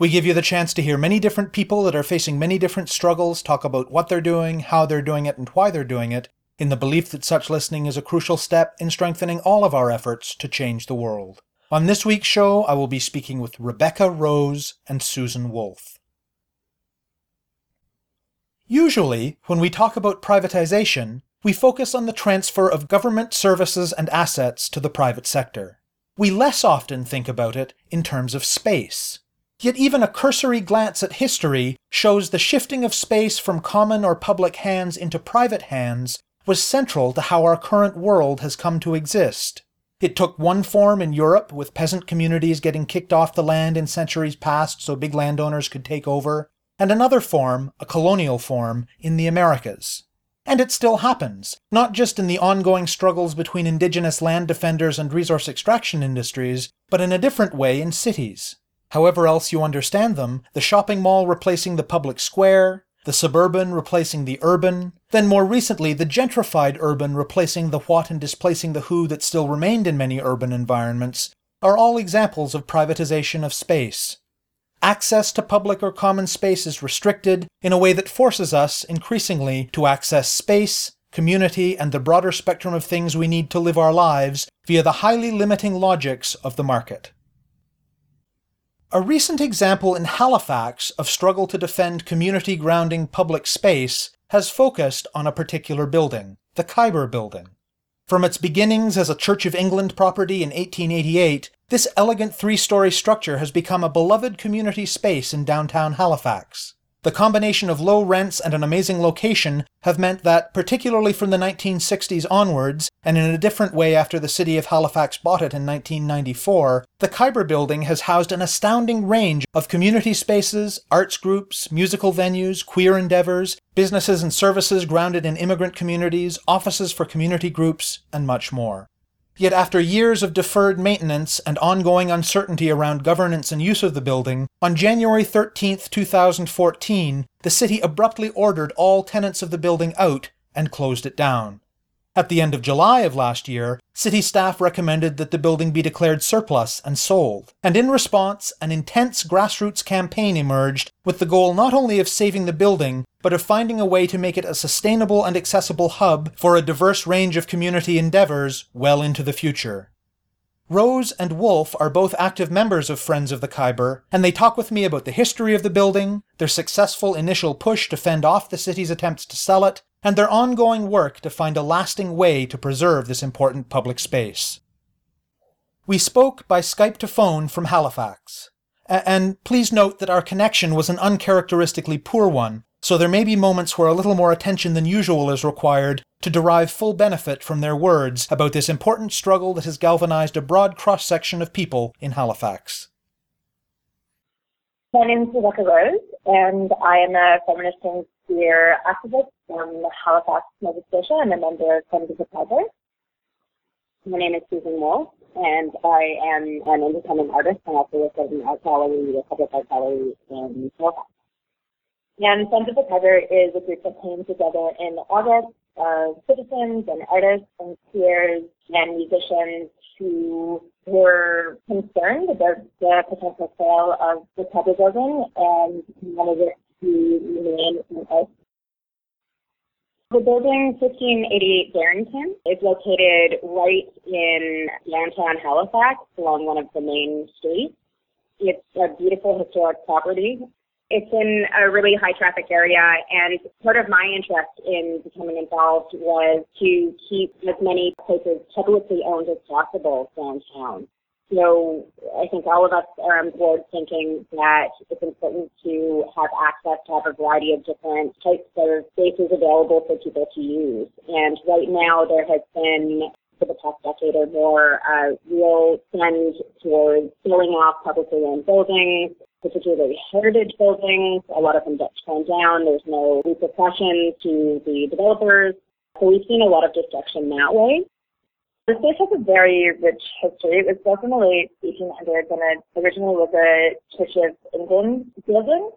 We give you the chance to hear many different people that are facing many different struggles talk about what they're doing, how they're doing it, and why they're doing it, in the belief that such listening is a crucial step in strengthening all of our efforts to change the world. On this week's show, I will be speaking with Rebecca Rose and Susan Wolf. Usually, when we talk about privatization, we focus on the transfer of government services and assets to the private sector. We less often think about it in terms of space. Yet even a cursory glance at history shows the shifting of space from common or public hands into private hands was central to how our current world has come to exist. It took one form in Europe, with peasant communities getting kicked off the land in centuries past so big landowners could take over, and another form, a colonial form, in the Americas. And it still happens, not just in the ongoing struggles between indigenous land defenders and resource extraction industries, but in a different way in cities. However else you understand them, the shopping mall replacing the public square, the suburban replacing the urban, then more recently the gentrified urban replacing the what and displacing the who that still remained in many urban environments, are all examples of privatization of space. Access to public or common space is restricted in a way that forces us, increasingly, to access space, community, and the broader spectrum of things we need to live our lives via the highly limiting logics of the market. A recent example in Halifax of struggle to defend community grounding public space has focused on a particular building, the Khyber Building. From its beginnings as a Church of England property in 1888, this elegant three story structure has become a beloved community space in downtown Halifax. The combination of low rents and an amazing location have meant that, particularly from the 1960s onwards, and in a different way after the city of Halifax bought it in 1994, the Khyber building has housed an astounding range of community spaces, arts groups, musical venues, queer endeavors, businesses and services grounded in immigrant communities, offices for community groups, and much more. Yet after years of deferred maintenance and ongoing uncertainty around governance and use of the building, on January 13, 2014, the city abruptly ordered all tenants of the building out and closed it down. At the end of July of last year, city staff recommended that the building be declared surplus and sold. And in response, an intense grassroots campaign emerged with the goal not only of saving the building, but of finding a way to make it a sustainable and accessible hub for a diverse range of community endeavors well into the future. Rose and Wolf are both active members of Friends of the Khyber, and they talk with me about the history of the building, their successful initial push to fend off the city's attempts to sell it, and their ongoing work to find a lasting way to preserve this important public space. We spoke by Skype to phone from Halifax. A- and please note that our connection was an uncharacteristically poor one, so there may be moments where a little more attention than usual is required to derive full benefit from their words about this important struggle that has galvanized a broad cross section of people in Halifax. My name is Rebecca Rose, and I am a feminist and queer activist from Halifax, Nova Scotia. I'm a member of Friends of the. My name is Susan Wolf, and I am an independent artist and also work at an art gallery, a public art gallery in Halifax. And Friends of the Khyber is a group that came together in August of citizens and artists and peers and musicians who were concerned about the potential sale of the Khyber building and wanted it to remain in art. The building 1588 Barrington is located right in downtown Halifax along one of the main streets. It's a beautiful historic property it's in a really high traffic area and part of my interest in becoming involved was to keep as many places publicly owned as possible downtown. So I think all of us are on board thinking that it's important to have access to have a variety of different types of spaces available for people to use. And right now there has been for the past decade or more a real trend towards filling off publicly owned buildings particularly heritage buildings. A lot of them get torn down. There's no repercussion to the developers. So we've seen a lot of destruction that way. The space has a very rich history. It was built in the late 1800s and it originally was a Church of England building.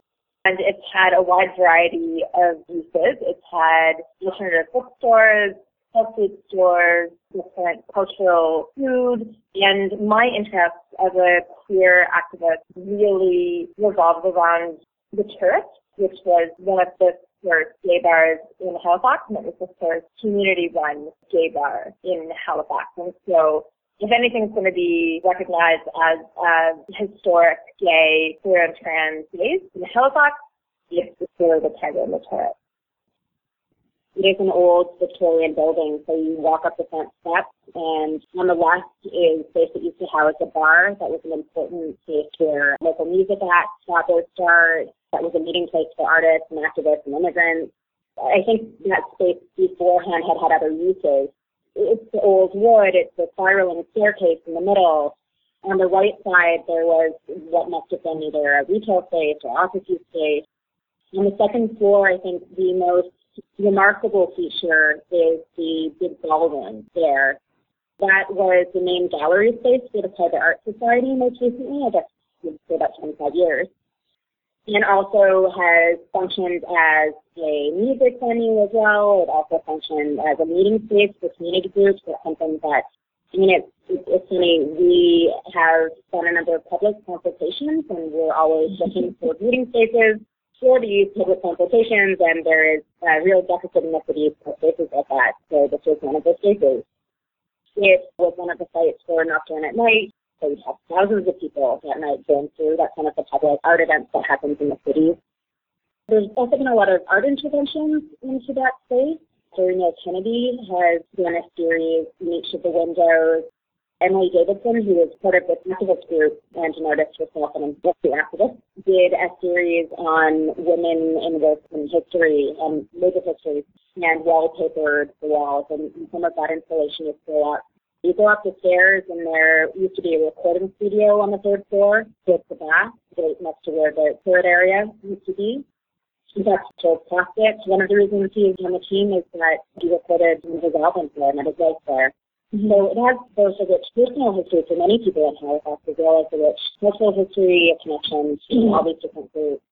And it's had a wide variety of uses. It's had alternative bookstores, health food stores, different cultural food, and my interest as a queer activist really revolved around the church, which was one of the first gay bars in Halifax, and it was the first community-run gay bar in Halifax. And so if anything's going to be recognized as a historic gay, queer, and trans space in Halifax, it's the the Khyber and the Turret. It is an old Victorian building, so you walk up the front steps, and on the left is space that used to house a bar. That was an important place where local music acts got their start. That was a meeting place for artists and activists and immigrants. I think that space beforehand had had other uses. It's the old wood. It's the spiraling staircase in the middle. On the right side, there was what must have been either a retail space or office space. On the second floor, I think the most remarkable feature is the big ballroom there. That was the main gallery space for the Khyber Art Society most recently, I guess for about 25 years. And also has functioned as a music venue as well. It also functioned as a meeting space for community groups. That's something that, I mean, it's, it's funny, we have done a number of public consultations and we're always looking for meeting spaces for these public consultations, and there is a real deficit in the city for spaces like that. So this was one of those cases. It was one of the sites for Nocturne at Night. So we have thousands of people that night going through. That's one of the public art events that happens in the city. There's also been a lot of art interventions into that space. Jerry Kennedy has done a series in each of the windows Emily Davidson, who is part of the activist group and an artist herself and a history activist, did a series on women in work and history and labor history and wallpapered the walls and some of that installation is still up. You go up the stairs and there used to be a recording studio on the third floor. It's the back, right next to where the third area used to be. That's Joel Plaskett. One of the reasons he is on the team is that he recorded his albums there and his life there. So it has both a rich personal history for many people in Halifax as well as a rich cultural history, a connection to all these different groups.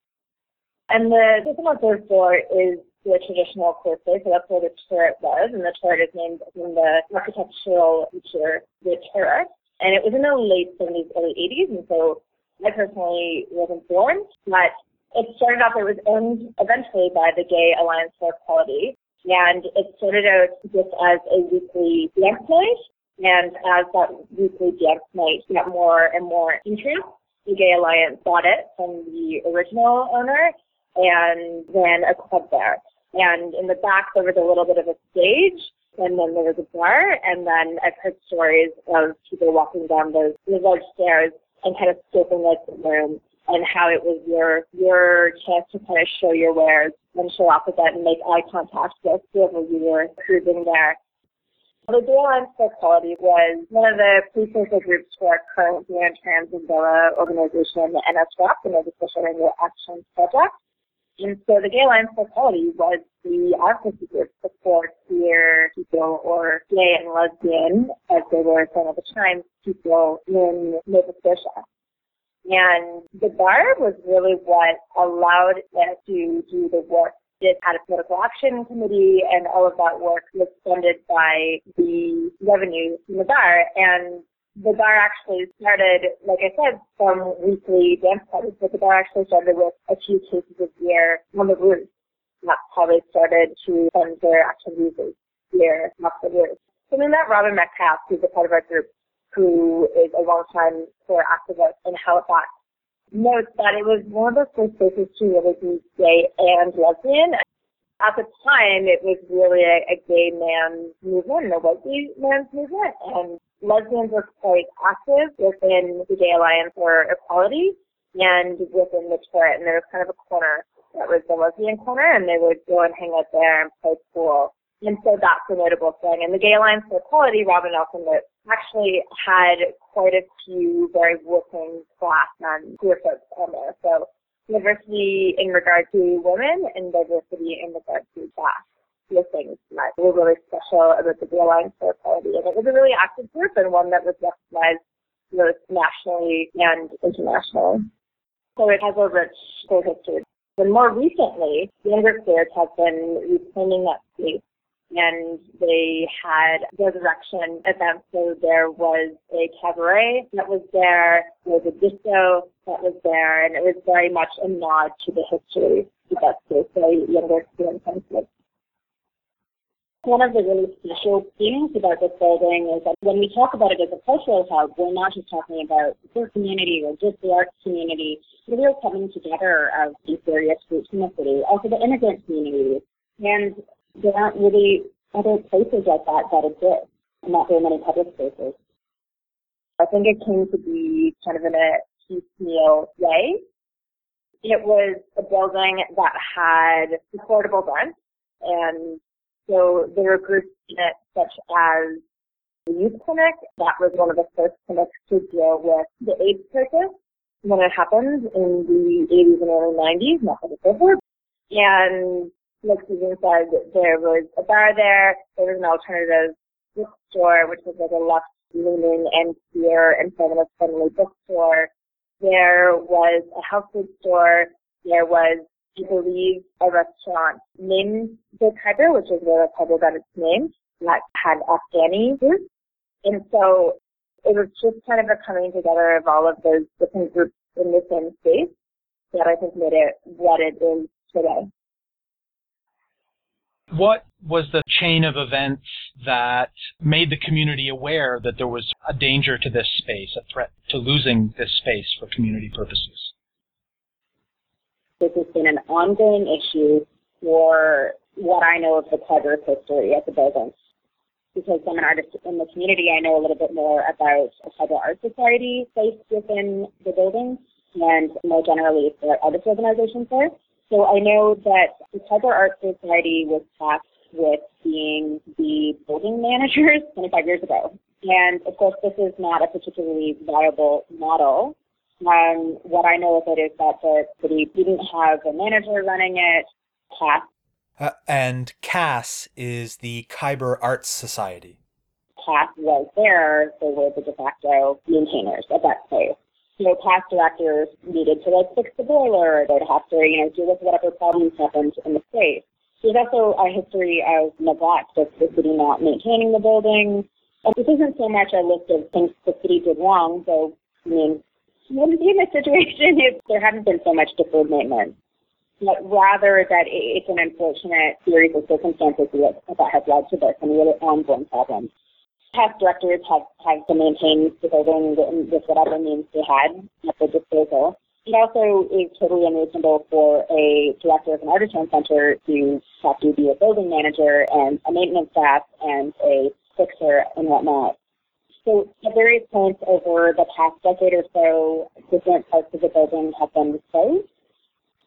And the system on third floor is the traditional course so that's where the turret was, and the turret is named from the architectural feature, the turret. And it was in the late 70s, early 80s, and so I personally wasn't born, but it started off, it was owned eventually by the Gay Alliance for Equality, and it started out just as a weekly dance night. And as that weekly dance night got more and more interest, the Gay Alliance bought it from the original owner and ran a club there. And in the back, there was a little bit of a stage, and then there was a bar, and then I've heard stories of people walking down those, those large stairs and kind of scoping like the room and how it was your your chance to kind of show your wares and show off with that and make eye contact with whoever you were cruising there. The Gay Alliance for Equality was one of the precursor groups for our current gay and trans organization, the NSRAP, the Nova Scotia Rainbow Action Project. And so the Gay Alliance for Equality was the advocacy group for queer people or gay and lesbian, as they were some of the time, people in Nova Scotia. And the bar was really what allowed us to do the work. It had a political action committee and all of that work was funded by the revenue from the bar. And the bar actually started, like I said, from weekly dance parties, but the bar actually started with a few cases of beer on the roof. That's how they started to fund their activities is beer off the roof. So then that Robin Metcalfe, who's a part of our group, who is a longtime queer activist in Halifax, notes that it was one of the first places to really be gay and lesbian. At the time, it was really a, a gay man's movement and a white man's movement, and lesbians were quite active within the Gay Alliance for Equality and within the turret, and there was kind of a corner that was the lesbian corner, and they would go and hang out there and play pool And so that's a notable thing. And the Gay Alliance for Equality, Robin Nelson actually had quite a few very working class men queer folks on there. So diversity in regard to women and diversity in regard to class. Those things that were really special about the Gay Alliance for Equality. And it was a really active group and one that was recognized both nationally and internationally. So it has a rich queer history. And more recently, younger queers have been reclaiming that space and they had resurrection events. So there was a cabaret that was there, there was a disco that was there, and it was very much a nod to the history of that space, so younger intensive. One of the really special things about this building is that when we talk about it as a cultural hub, we're not just talking about the community or just the arts community, the real coming together of these various groups in the city, also the immigrant community. And there aren't really other places like that that exist, not very many public spaces. I think it came to be kind of in a piecemeal way. It was a building that had affordable rent and so there were groups in it such as the youth clinic. That was one of the first clinics to deal with the AIDS crisis when it happened in the 80s and early 90s, not that it's. And like Susan said, there was a bar there. There was an alternative bookstore, which was like a left leaning and queer and feminist friendly bookstore. There was a health food store. There was I believe, a restaurant named the Khyber, which is where the Khyber got its name, that had Afghani roots. And so it was just kind of a coming together of all of those different groups in the same space that I think made it what it is today. What was the chain of events that made the community aware that there was a danger to this space, a threat to losing this space for community purposes? This has been an ongoing issue for what I know of the Khyber history at the building. Because I'm an artist in the community, I know a little bit more about the Khyber Art Society placed within the building and more generally the artist organizations there. So I know that the Khyber Art Society was tasked with being the building managers 25 years ago. And of course, this is not a particularly viable model um, what I know of it is that the city didn't have a manager running it. CAS. Uh, and CAS is the Khyber Arts Society. CAS was there. They were the de facto maintainers of that place. So past directors needed to like fix the boiler. They'd have to, you know, deal with whatever problems happened in the space. There's also a history of neglect of the city not maintaining the building. And this isn't so much a list of things the city did wrong, though, I mean, wouldn't be in this situation if there hadn't been so much deferred maintenance, but rather that it's an unfortunate series of circumstances that has led to this and really ongoing problems. Past directors have, have to maintain the building with whatever means they had at their disposal. It also is totally unreasonable for a director of an artisan center to have to be a building manager and a maintenance staff and a fixer and whatnot. So at various points over the past decade or so, different parts of the building have been closed.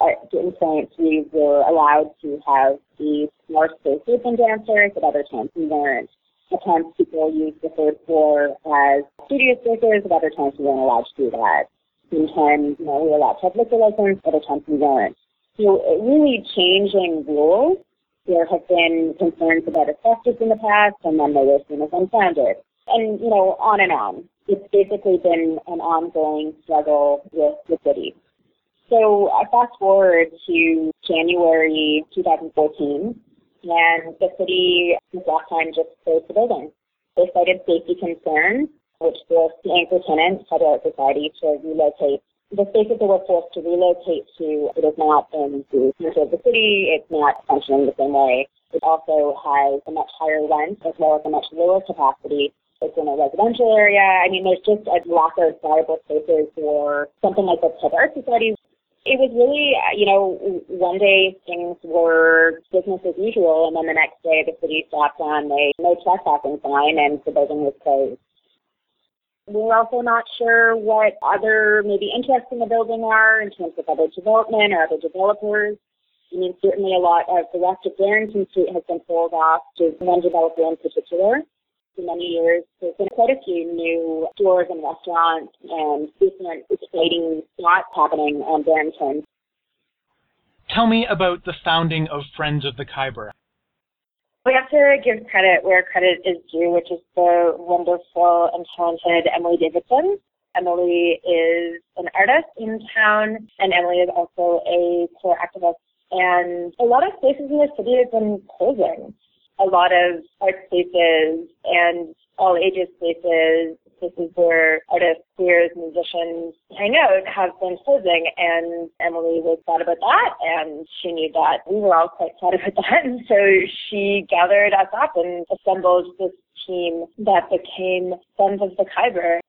At certain points, we were allowed to have these more spaces and downstairs. At other times, we weren't. At times, people use the third floor as studio spaces. At other times, we weren't allowed to do that. Sometimes, you know, we were allowed to have liquor license. Other times, we weren't. So uh, really changing rules. There have been concerns about asbestos in the past, and then they were seen as unfounded and you know, on and on. It's basically been an ongoing struggle with the city. So I fast forward to January 2014, and the city this last time just closed the building. They cited safety concerns, which forced the anchor tenant, art Society, to relocate. The space that they were forced to relocate to, it is not in the center of the city. It's not functioning the same way. It also has a much higher rent as well as a much lower capacity it's in a residential area. I mean, there's just a lack of viable spaces for something like the Khyber Art Society. It was really, you know, one day things were business as usual, and then the next day the city stopped on a no trespassing sign, and the building was closed. We're also not sure what other maybe interests in the building are in terms of other development or other developers. I mean, certainly a lot of the rest of Barrington Street has been sold off to one developer in particular many years. There's been quite a few new stores and restaurants and different exciting spots happening on Barrington. Tell me about the founding of Friends of the Khyber. We have to give credit where credit is due, which is the wonderful and talented Emily Davidson. Emily is an artist in town, and Emily is also a queer activist. And a lot of spaces in the city have been closing. A lot of art spaces and all ages spaces places where artists, queers, musicians hang out have been closing. And Emily was sad about that, and she knew that we were all quite sad about that. And so she gathered us up and assembled this team that became Sons of the Khyber.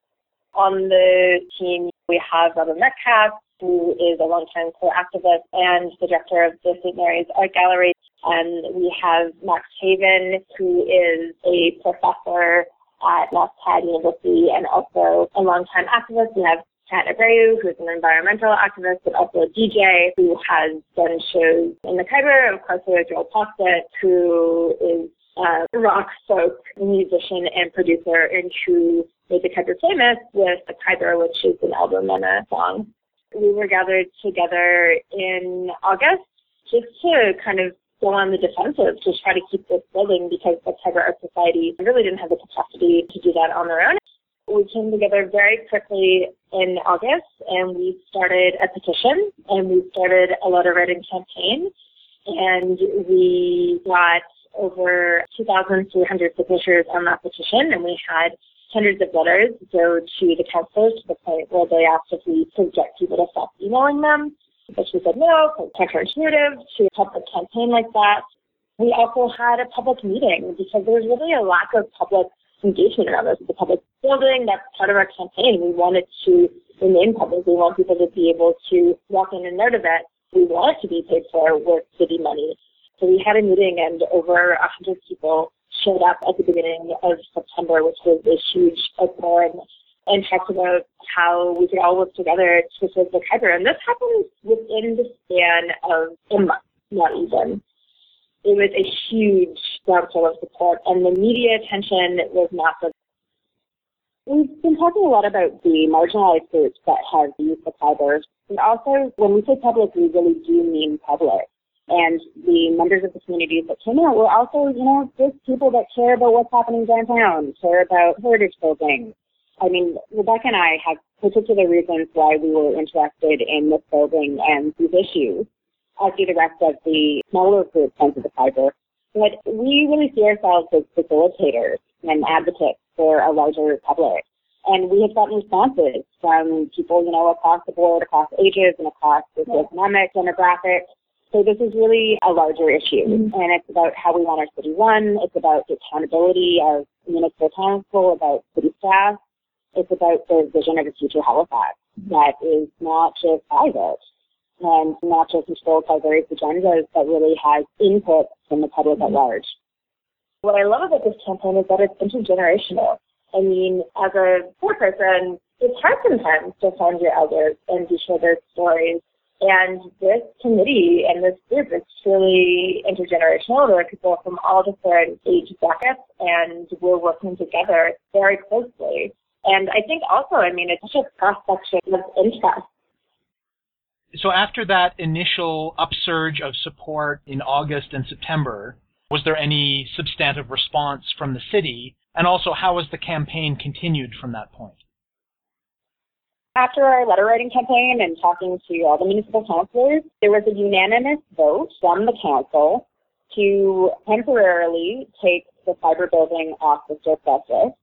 On the team, we have Robin Metcalfe, who is a longtime queer activist and the director of the St. Mary's Art Gallery. And we have Max Haiven, who is a professor at NSCAD University and also a longtime activist. We have Kat Abreu, who's an environmental activist, but also a DJ who has done shows in the Khyber. Of course, there's Joel Plaskett, who is a rock folk musician and producer and who made the Khyber famous with the Khyber, which is an album and a song. We were gathered together in August just to kind of go on the defensive to try to keep this building because the Khyber Art Society really didn't have the capacity to do that on their own. We came together very quickly in August and we started a petition and we started a letter writing campaign and we got over 2,300 signatures on that petition and we had hundreds of letters go to the councillors to the point where they asked if we could get people to stop emailing them. But she said no, counterintuitive to a public campaign like that. We also had a public meeting because there was really a lack of public engagement around this. The public building, that's part of our campaign. We wanted to remain public. We want people to be able to walk in and out of it. We want it to be paid for with city money. So we had a meeting and over a hundred people showed up at the beginning of September, which was a huge and and talked about how we could all work together to save the Khyber. And this happened within the span of a month, not even. It was a huge groundswell of support, and the media attention was massive. We've been talking a lot about the marginalized groups that have used the Khyber. And also, when we say public, we really do mean public. And the members of the communities that came out were also, you know, just people that care about what's happening downtown, care about heritage buildings, I mean, Rebecca and I have particular reasons why we were interested in this building and these issues, as do the rest of the smaller groups under the Khyber. But we really see ourselves as facilitators and advocates for a larger public. And we have gotten responses from people, you know, across the board, across ages and across the economic demographics. So this is really a larger issue. Mm-hmm. And it's about how we want our city run. It's about the accountability of municipal council, about city staff, it's about the vision of a future Halifax that is not just private and not just controlled by various agendas, but really has input from the public at mm-hmm. large. What I love about this campaign is that it's intergenerational. I mean, as a poor person, it's hard sometimes to find your elders and to share their stories. And this committee and this group is truly intergenerational. There are people from all different age brackets, and we're working together very closely and I think also, I mean, it's such a cross section of interest. So after that initial upsurge of support in August and September, was there any substantive response from the city? And also, how has the campaign continued from that point? After our letter writing campaign and talking to all the municipal councilors, there was a unanimous vote from the council to temporarily take the Khyber building off the surplus list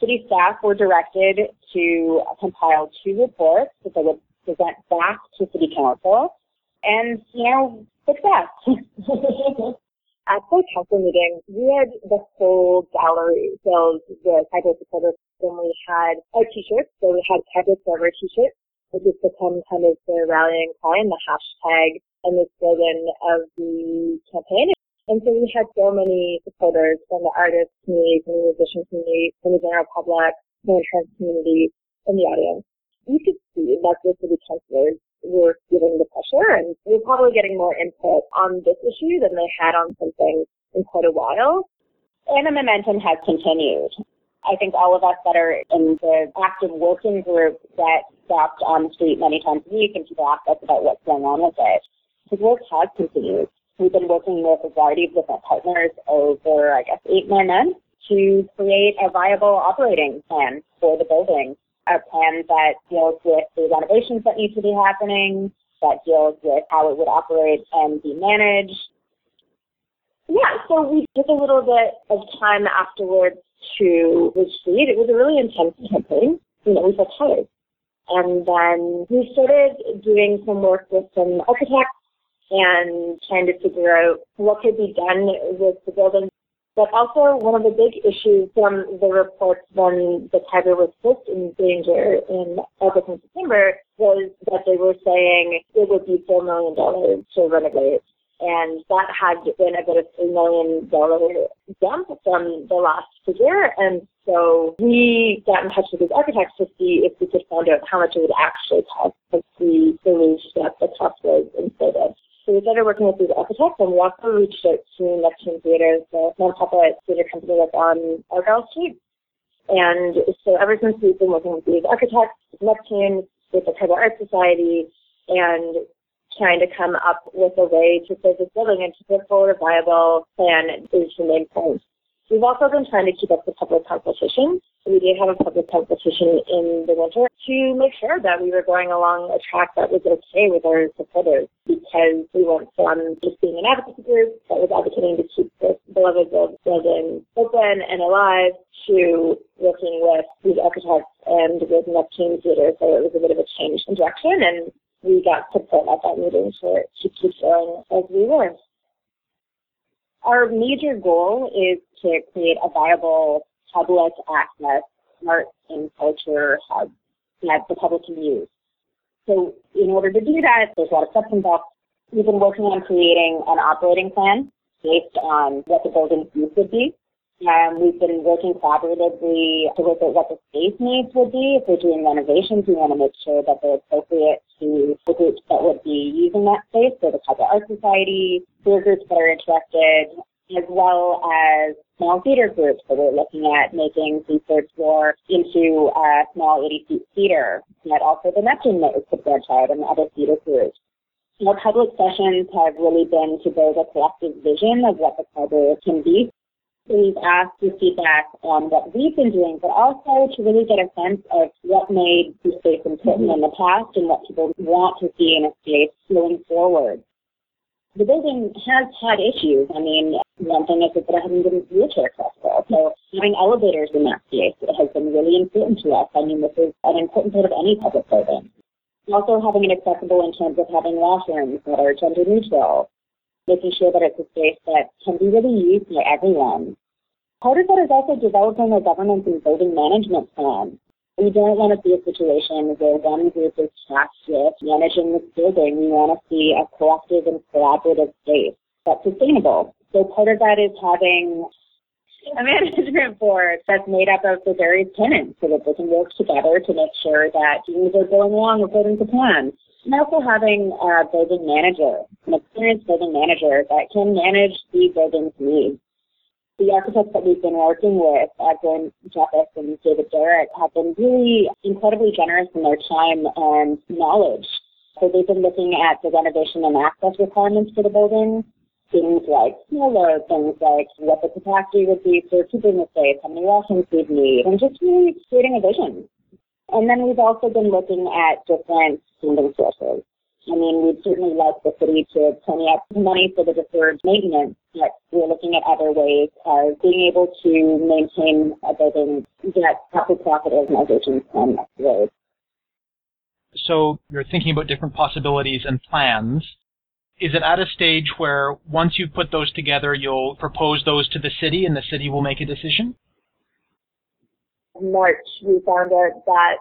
City staff were directed to compile two reports that they would present back to City Council. And, you know, success. At the council meeting, we had the whole gallery filled with Khyber supporters. Then we had our t-shirts, so we had Khyber Forever t-shirts, which has become kind of the rallying cry and the hashtag and the slogan of the campaign. And so we had so many supporters from the artist community, from the musician community, from the general public, from the trans community in the audience. You could see that the city councilors were feeling the pressure and were probably getting more input on this issue than they had on something in quite a while. And the momentum has continued. I think all of us that are in the active working group that stopped on the street many times a week and people ask us about what's going on with it. The work has continued. We've been working with a variety of different partners over, I guess, eight, nine months to create a viable operating plan for the building. A plan that deals with the renovations that need to be happening, that deals with how it would operate and be managed. Yeah, so we took a little bit of time afterwards to retreat. It was a really intense campaign. You know, we felt tired. And then we started doing some work with some architects and trying to figure out what could be done with the building. But also one of the big issues from the reports when the Khyber was first in danger in August and September was that they were saying it would be $4 million to renovate. And that had been about a $3 million jump from the last figure. And so we got in touch with these architects to see if we could find out how much it would actually cost if we believed that the cost was inflated. So we started working with these architects and we also reached out to Neptune Theatre, the non-profit theatre company that's on Argyle Street. And so ever since we've been working with these architects, with Neptune, with the Khyber Art Society, and trying to come up with a way to save this building and to put forward a viable plan is the main point. We've also been trying to keep up the public consultation. We did have a public consultation in the winter to make sure that we were going along a track that was okay with our supporters because we went from just being an advocacy group that was advocating to keep this beloved building open and alive to working with these architects and with Neptune Theatre. So it was a bit of a change in direction and we got support at that meeting to keep going as we were. Our major goal is to create a viable public access art and culture hub that the public can use. So in order to do that, there's a lot of steps involved. We've been working on creating an operating plan based on what the building's use would be. And we've been working collaboratively to look at what the space needs would be. If we're doing renovations, we want to make sure that they're appropriate to the groups that would be using that space, so the Khyber Art Society, peer groups that are interested, as well as small theater groups. So we're looking at making the third floor into a small 80 seat theater, and also the Neptune that could branch out and other theater groups. Our public sessions have really been to build a collective vision of what the Khyber can be we've asked for feedback on what we've been doing, but also to really get a sense of what made the space important in the past and what people want to see in a space going forward. The building has had issues. I mean, one thing is that it hasn't been wheelchair accessible. So having elevators in that space has been really important to us. I mean, this is an important part of any public building. Also having it accessible in terms of having washrooms that are gender neutral, making sure that it's a space that can be really used by everyone. Part of that is also developing a governance and building management plan. We don't want to see a situation where one group is tasked with managing this building. We want to see a collective and collaborative space that's sustainable. So part of that is having a management board that's made up of the various tenants so that they can work together to make sure that things are going along according to plan and also having a building manager, an experienced building manager that can manage the building's needs. The architects that we've been working with, Glenn Jeffers and David Derrick, have been really incredibly generous in their time and knowledge. So they've been looking at the renovation and access requirements for the building, things like load, things like what the capacity would be for keeping the space, how many washrooms we'd need, and just really creating a vision. And then we've also been looking at different funding sources. I mean, we'd certainly like the city to pony up money for the deferred maintenance, but we're looking at other ways of being able to maintain a building that public profit organizations can afford. So you're thinking about different possibilities and plans. Is it at a stage where once you've put those together, you'll propose those to the city and the city will make a decision? March, we found out that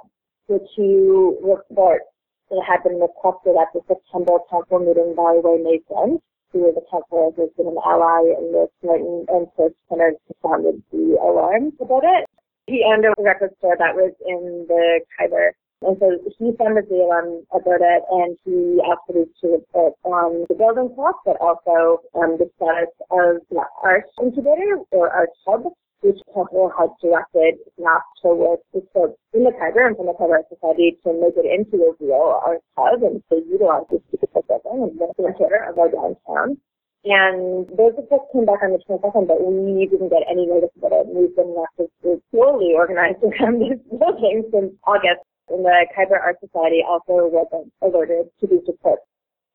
the two reports that had been requested at the September council meeting by Waye Mason, who is a councillor who's been an ally in this and first kind of sounded the alarm about it. He owned a record store that was in the Khyber And so he found a deal on about it, and he asked me to report on the building costs, but also um, the status of the art incubator or art hub, which Council had directed staff to work with the Khyber and Art Society to make it into a real art hub and to utilize this building and the center of our downtown. And those reports came back on the 22nd, but we didn't get any notice about it. We've been actively slowly organized around this building since August. And the Khyber Art Society also wasn't alerted to these reports.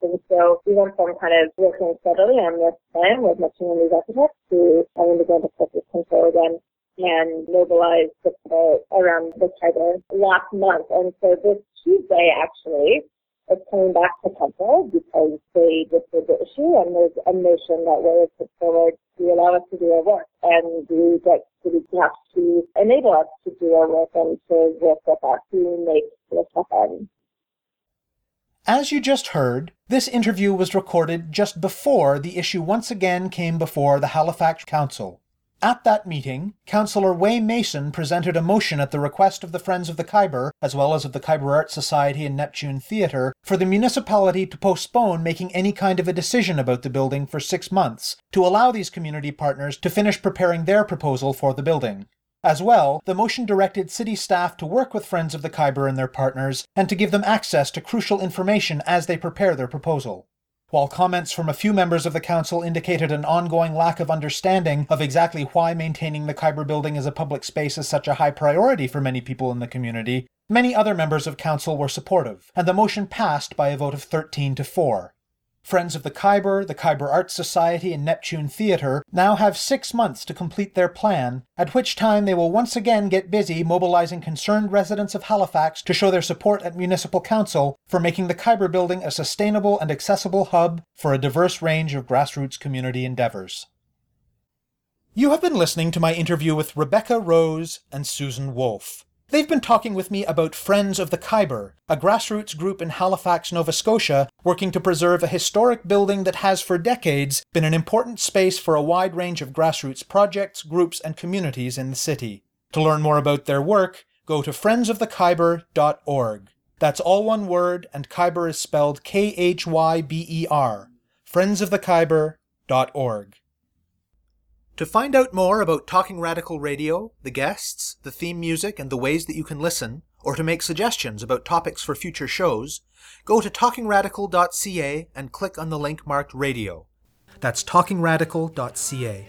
And so we went from kind of working steadily on this plan with matching and these architects to having to go into crisis control again and mobilize support around the Khyber last month. And so this Tuesday, actually, it's coming back to council because they disputed the issue and there's a motion that was put forward to allow us to do our work and we get city staff to enable us to do our work and to work with us to make this happen. As you just heard, this interview was recorded just before the issue once again came before the Halifax Council. At that meeting, Councillor Waye Mason presented a motion at the request of the Friends of the Khyber, as well as of the Khyber Art Society and Neptune Theatre, for the municipality to postpone making any kind of a decision about the building for six months, to allow these community partners to finish preparing their proposal for the building. As well, the motion directed city staff to work with Friends of the Khyber and their partners, and to give them access to crucial information as they prepare their proposal. While comments from a few members of the council indicated an ongoing lack of understanding of exactly why maintaining the Khyber building as a public space is such a high priority for many people in the community, many other members of council were supportive, and the motion passed by a vote of 13 to 4. Friends of the Khyber, the Khyber Arts Society, and Neptune Theatre now have six months to complete their plan, at which time they will once again get busy mobilizing concerned residents of Halifax to show their support at Municipal Council for making the Khyber building a sustainable and accessible hub for a diverse range of grassroots community endeavors. You have been listening to my interview with Rebecca Rose and Susan Wolf. They've been talking with me about Friends of the Khyber, a grassroots group in Halifax, Nova Scotia, working to preserve a historic building that has for decades been an important space for a wide range of grassroots projects, groups, and communities in the city. To learn more about their work, go to friendsofthekhyber.org. That's all one word, and Khyber is spelled K H Y B E R. friendsofthekhyber.org. To find out more about Talking Radical Radio, the guests, the theme music, and the ways that you can listen, or to make suggestions about topics for future shows, go to talkingradical.ca and click on the link marked radio. That's talkingradical.ca.